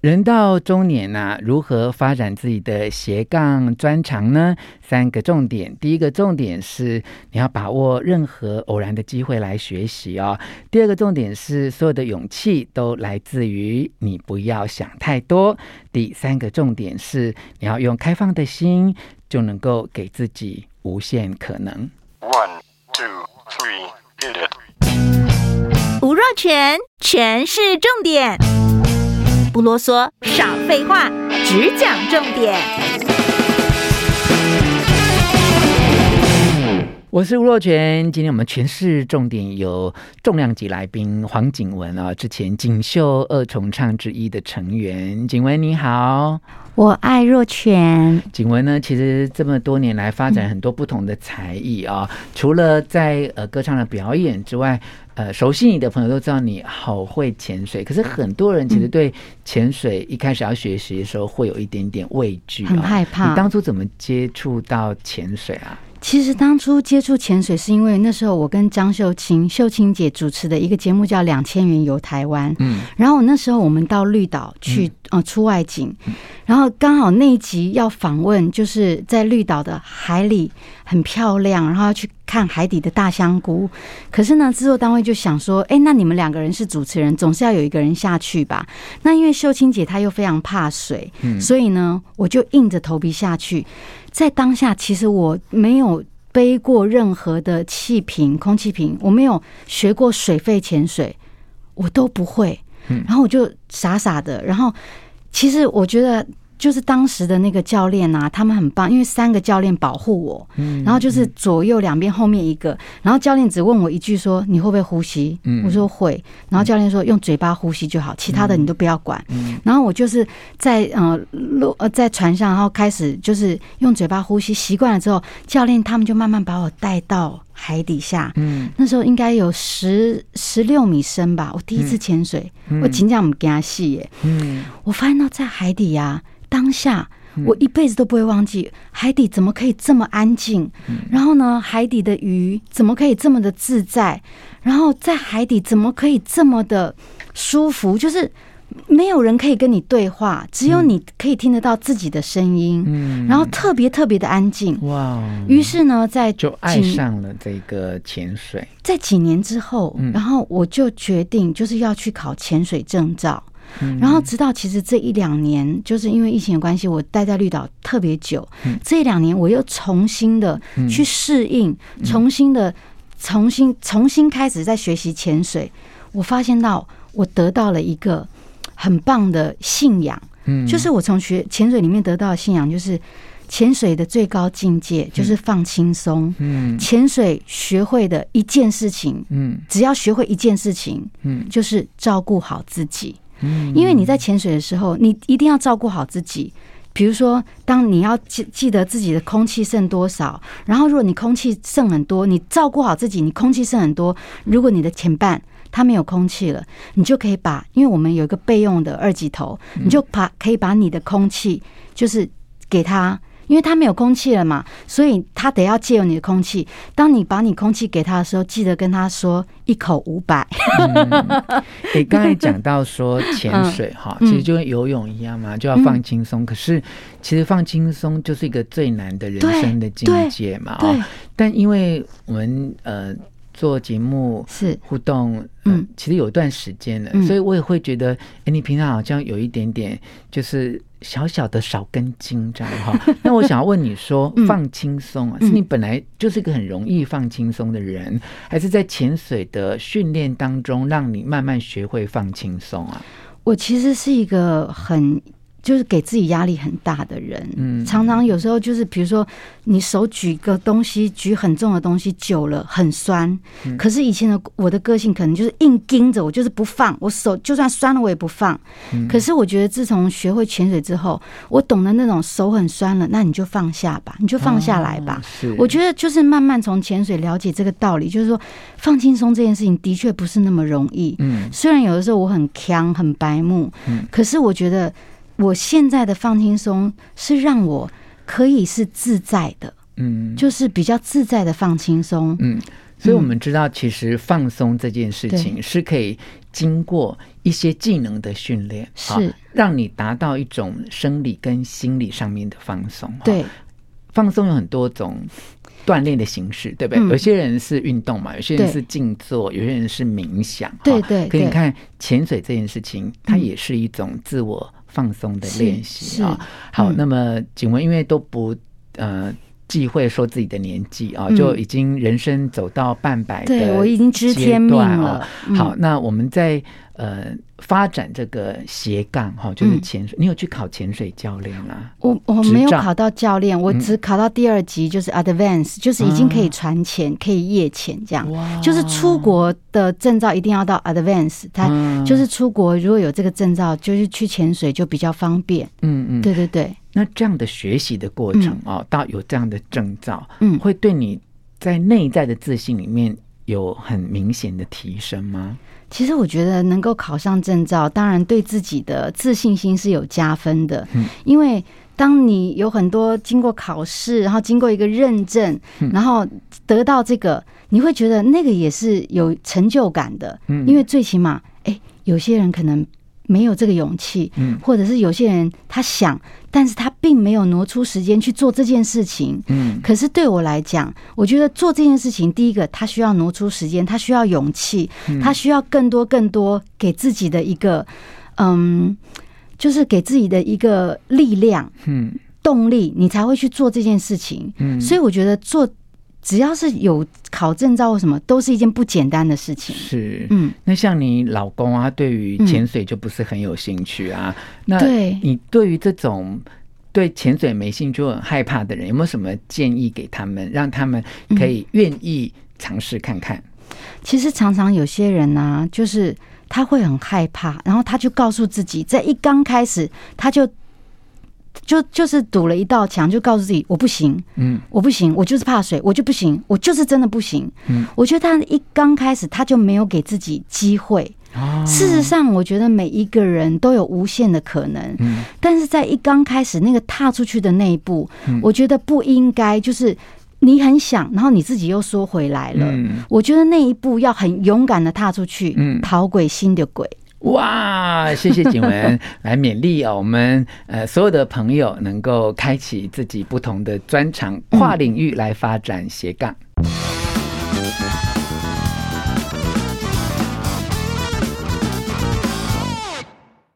人到中年呐、啊，如何发展自己的斜杠专长呢？三个重点。第一个重点是你要把握任何偶然的机会来学习哦。第二个重点是所有的勇气都来自于你不要想太多。第三个重点是你要用开放的心，就能够给自己无限可能。One, two, three, hit it. 吴若权，全是重点。不啰嗦，少废话，只讲重点。我是吴若权，今天我们全市重点有重量级来宾黄景文啊，之前锦绣二重唱之一的成员。景文你好，我爱若权。景文呢，其实这么多年来发展很多不同的才艺啊，嗯、除了在呃歌唱的表演之外。呃，熟悉你的朋友都知道你好会潜水，可是很多人其实对潜水一开始要学习的时候会有一点点畏惧，很害怕。你当初怎么接触到潜水啊？其实当初接触潜水是因为那时候我跟张秀清、秀清姐主持的一个节目叫《两千元游台湾》，嗯，然后那时候我们到绿岛去呃出外景，然后刚好那一集要访问，就是在绿岛的海里很漂亮，然后要去看海底的大香菇。可是呢，制作单位就想说，哎，那你们两个人是主持人，总是要有一个人下去吧？那因为秀清姐她又非常怕水，所以呢，我就硬着头皮下去。在当下，其实我没有背过任何的气瓶、空气瓶，我没有学过水肺潜水，我都不会。然后我就傻傻的，然后其实我觉得。就是当时的那个教练啊，他们很棒，因为三个教练保护我，然后就是左右两边后面一个，然后教练只问我一句说，你会不会呼吸？我说会，然后教练说用嘴巴呼吸就好，其他的你都不要管。然后我就是在呃路呃在船上，然后开始就是用嘴巴呼吸，习惯了之后，教练他们就慢慢把我带到海底下。嗯，那时候应该有十十六米深吧，我第一次潜水，我紧张不给他戏耶。嗯，我发现到在海底呀。当下，我一辈子都不会忘记海底怎么可以这么安静，然后呢，海底的鱼怎么可以这么的自在，然后在海底怎么可以这么的舒服？就是没有人可以跟你对话，只有你可以听得到自己的声音，然后特别特别的安静。哇！于是呢，在就爱上了这个潜水。在几年之后，然后我就决定就是要去考潜水证照。然后直到其实这一两年，就是因为疫情的关系，我待在绿岛特别久。这一两年，我又重新的去适应，重新的重新重新开始在学习潜水。我发现到我得到了一个很棒的信仰，嗯就是我从学潜水里面得到的信仰，就是潜水的最高境界就是放轻松。潜水学会的一件事情，嗯只要学会一件事情，嗯就是照顾好自己。嗯因为你在潜水的时候，你一定要照顾好自己。比如说，当你要记记得自己的空气剩多少，然后如果你空气剩很多，你照顾好自己，你空气剩很多。如果你的前半它没有空气了，你就可以把，因为我们有一个备用的二级头，你就把可以把你的空气就是给他。因为他没有空气了嘛，所以他得要借用你的空气。当你把你空气给他的时候，记得跟他说一口五百。你刚才讲到说潜水哈，其实就跟游泳一样嘛，就要放轻松。可是其实放轻松就是一个最难的人生的境界嘛。哦，但因为我们呃。做节目是互动，嗯，其实有一段时间了，所以我也会觉得，哎，你平常好像有一点点，就是小小的少根筋这样哈。那我想要问你说，放轻松啊，是你本来就是一个很容易放轻松的人，还是在潜水的训练当中，让你慢慢学会放轻松啊？我其实是一个很。就是给自己压力很大的人，嗯，常常有时候就是，比如说你手举个东西，举很重的东西久了很酸，可是以前的我的个性可能就是硬盯着，我就是不放，我手就算酸了我也不放。可是我觉得自从学会潜水之后，我懂得那种手很酸了，那你就放下吧，你就放下来吧。我觉得就是慢慢从潜水了解这个道理，就是说放轻松这件事情的确不是那么容易。嗯，虽然有的时候我很强很白目，可是我觉得。我现在的放轻松是让我可以是自在的，嗯，就是比较自在的放轻松，嗯，所以我们知道，其实放松这件事情是可以经过一些技能的训练，是。让你达到一种生理跟心理上面的放松。对，放松有很多种锻炼的形式，对不对？嗯、有些人是运动嘛，有些人是静坐，有些人是冥想。对对，可以看潜水这件事情，它也是一种自我放松的练习啊。好，那么景文因为都不呃。忌讳说自己的年纪啊，就已经人生走到半百对，我已经知天命了。好，那我们在呃发展这个斜杠哈，就是潜水。你有去考潜水教练吗？我我没有考到教练，我只考到第二级，就是 advance，就是已经可以船潜，可以夜潜这样。就是出国的证照一定要到 advance，它就是出国如果有这个证照，就是去潜水就比较方便。嗯嗯，对对对。那这样的学习的过程啊，到有这样的证照，嗯，会对你在内在的自信里面有很明显的提升吗？其实我觉得能够考上证照，当然对自己的自信心是有加分的。嗯，因为当你有很多经过考试，然后经过一个认证，然后得到这个，你会觉得那个也是有成就感的。嗯，因为最起码，哎，有些人可能。没有这个勇气，嗯，或者是有些人他想，但是他并没有挪出时间去做这件事情，嗯。可是对我来讲，我觉得做这件事情，第一个他需要挪出时间，他需要勇气，他需要更多更多给自己的一个，嗯，就是给自己的一个力量，嗯，动力，你才会去做这件事情，嗯。所以我觉得做。只要是有考证照或什么，都是一件不简单的事情。是，嗯，那像你老公啊，对于潜水就不是很有兴趣啊。嗯、那你对于这种对潜水没兴趣、很害怕的人，有没有什么建议给他们，让他们可以愿意尝试看看？其实常常有些人呢、啊，就是他会很害怕，然后他就告诉自己，在一刚开始他就。就就是堵了一道墙，就告诉自己我不行，嗯，我不行，我就是怕水，我就不行，我就是真的不行。嗯，我觉得他一刚开始他就没有给自己机会。事实上，我觉得每一个人都有无限的可能。嗯，但是在一刚开始那个踏出去的那一步，我觉得不应该就是你很想，然后你自己又缩回来了。嗯我觉得那一步要很勇敢的踏出去，嗯，逃鬼心的鬼。哇，谢谢景文 来勉励哦，我们呃所有的朋友能够开启自己不同的专长，跨领域来发展斜杠。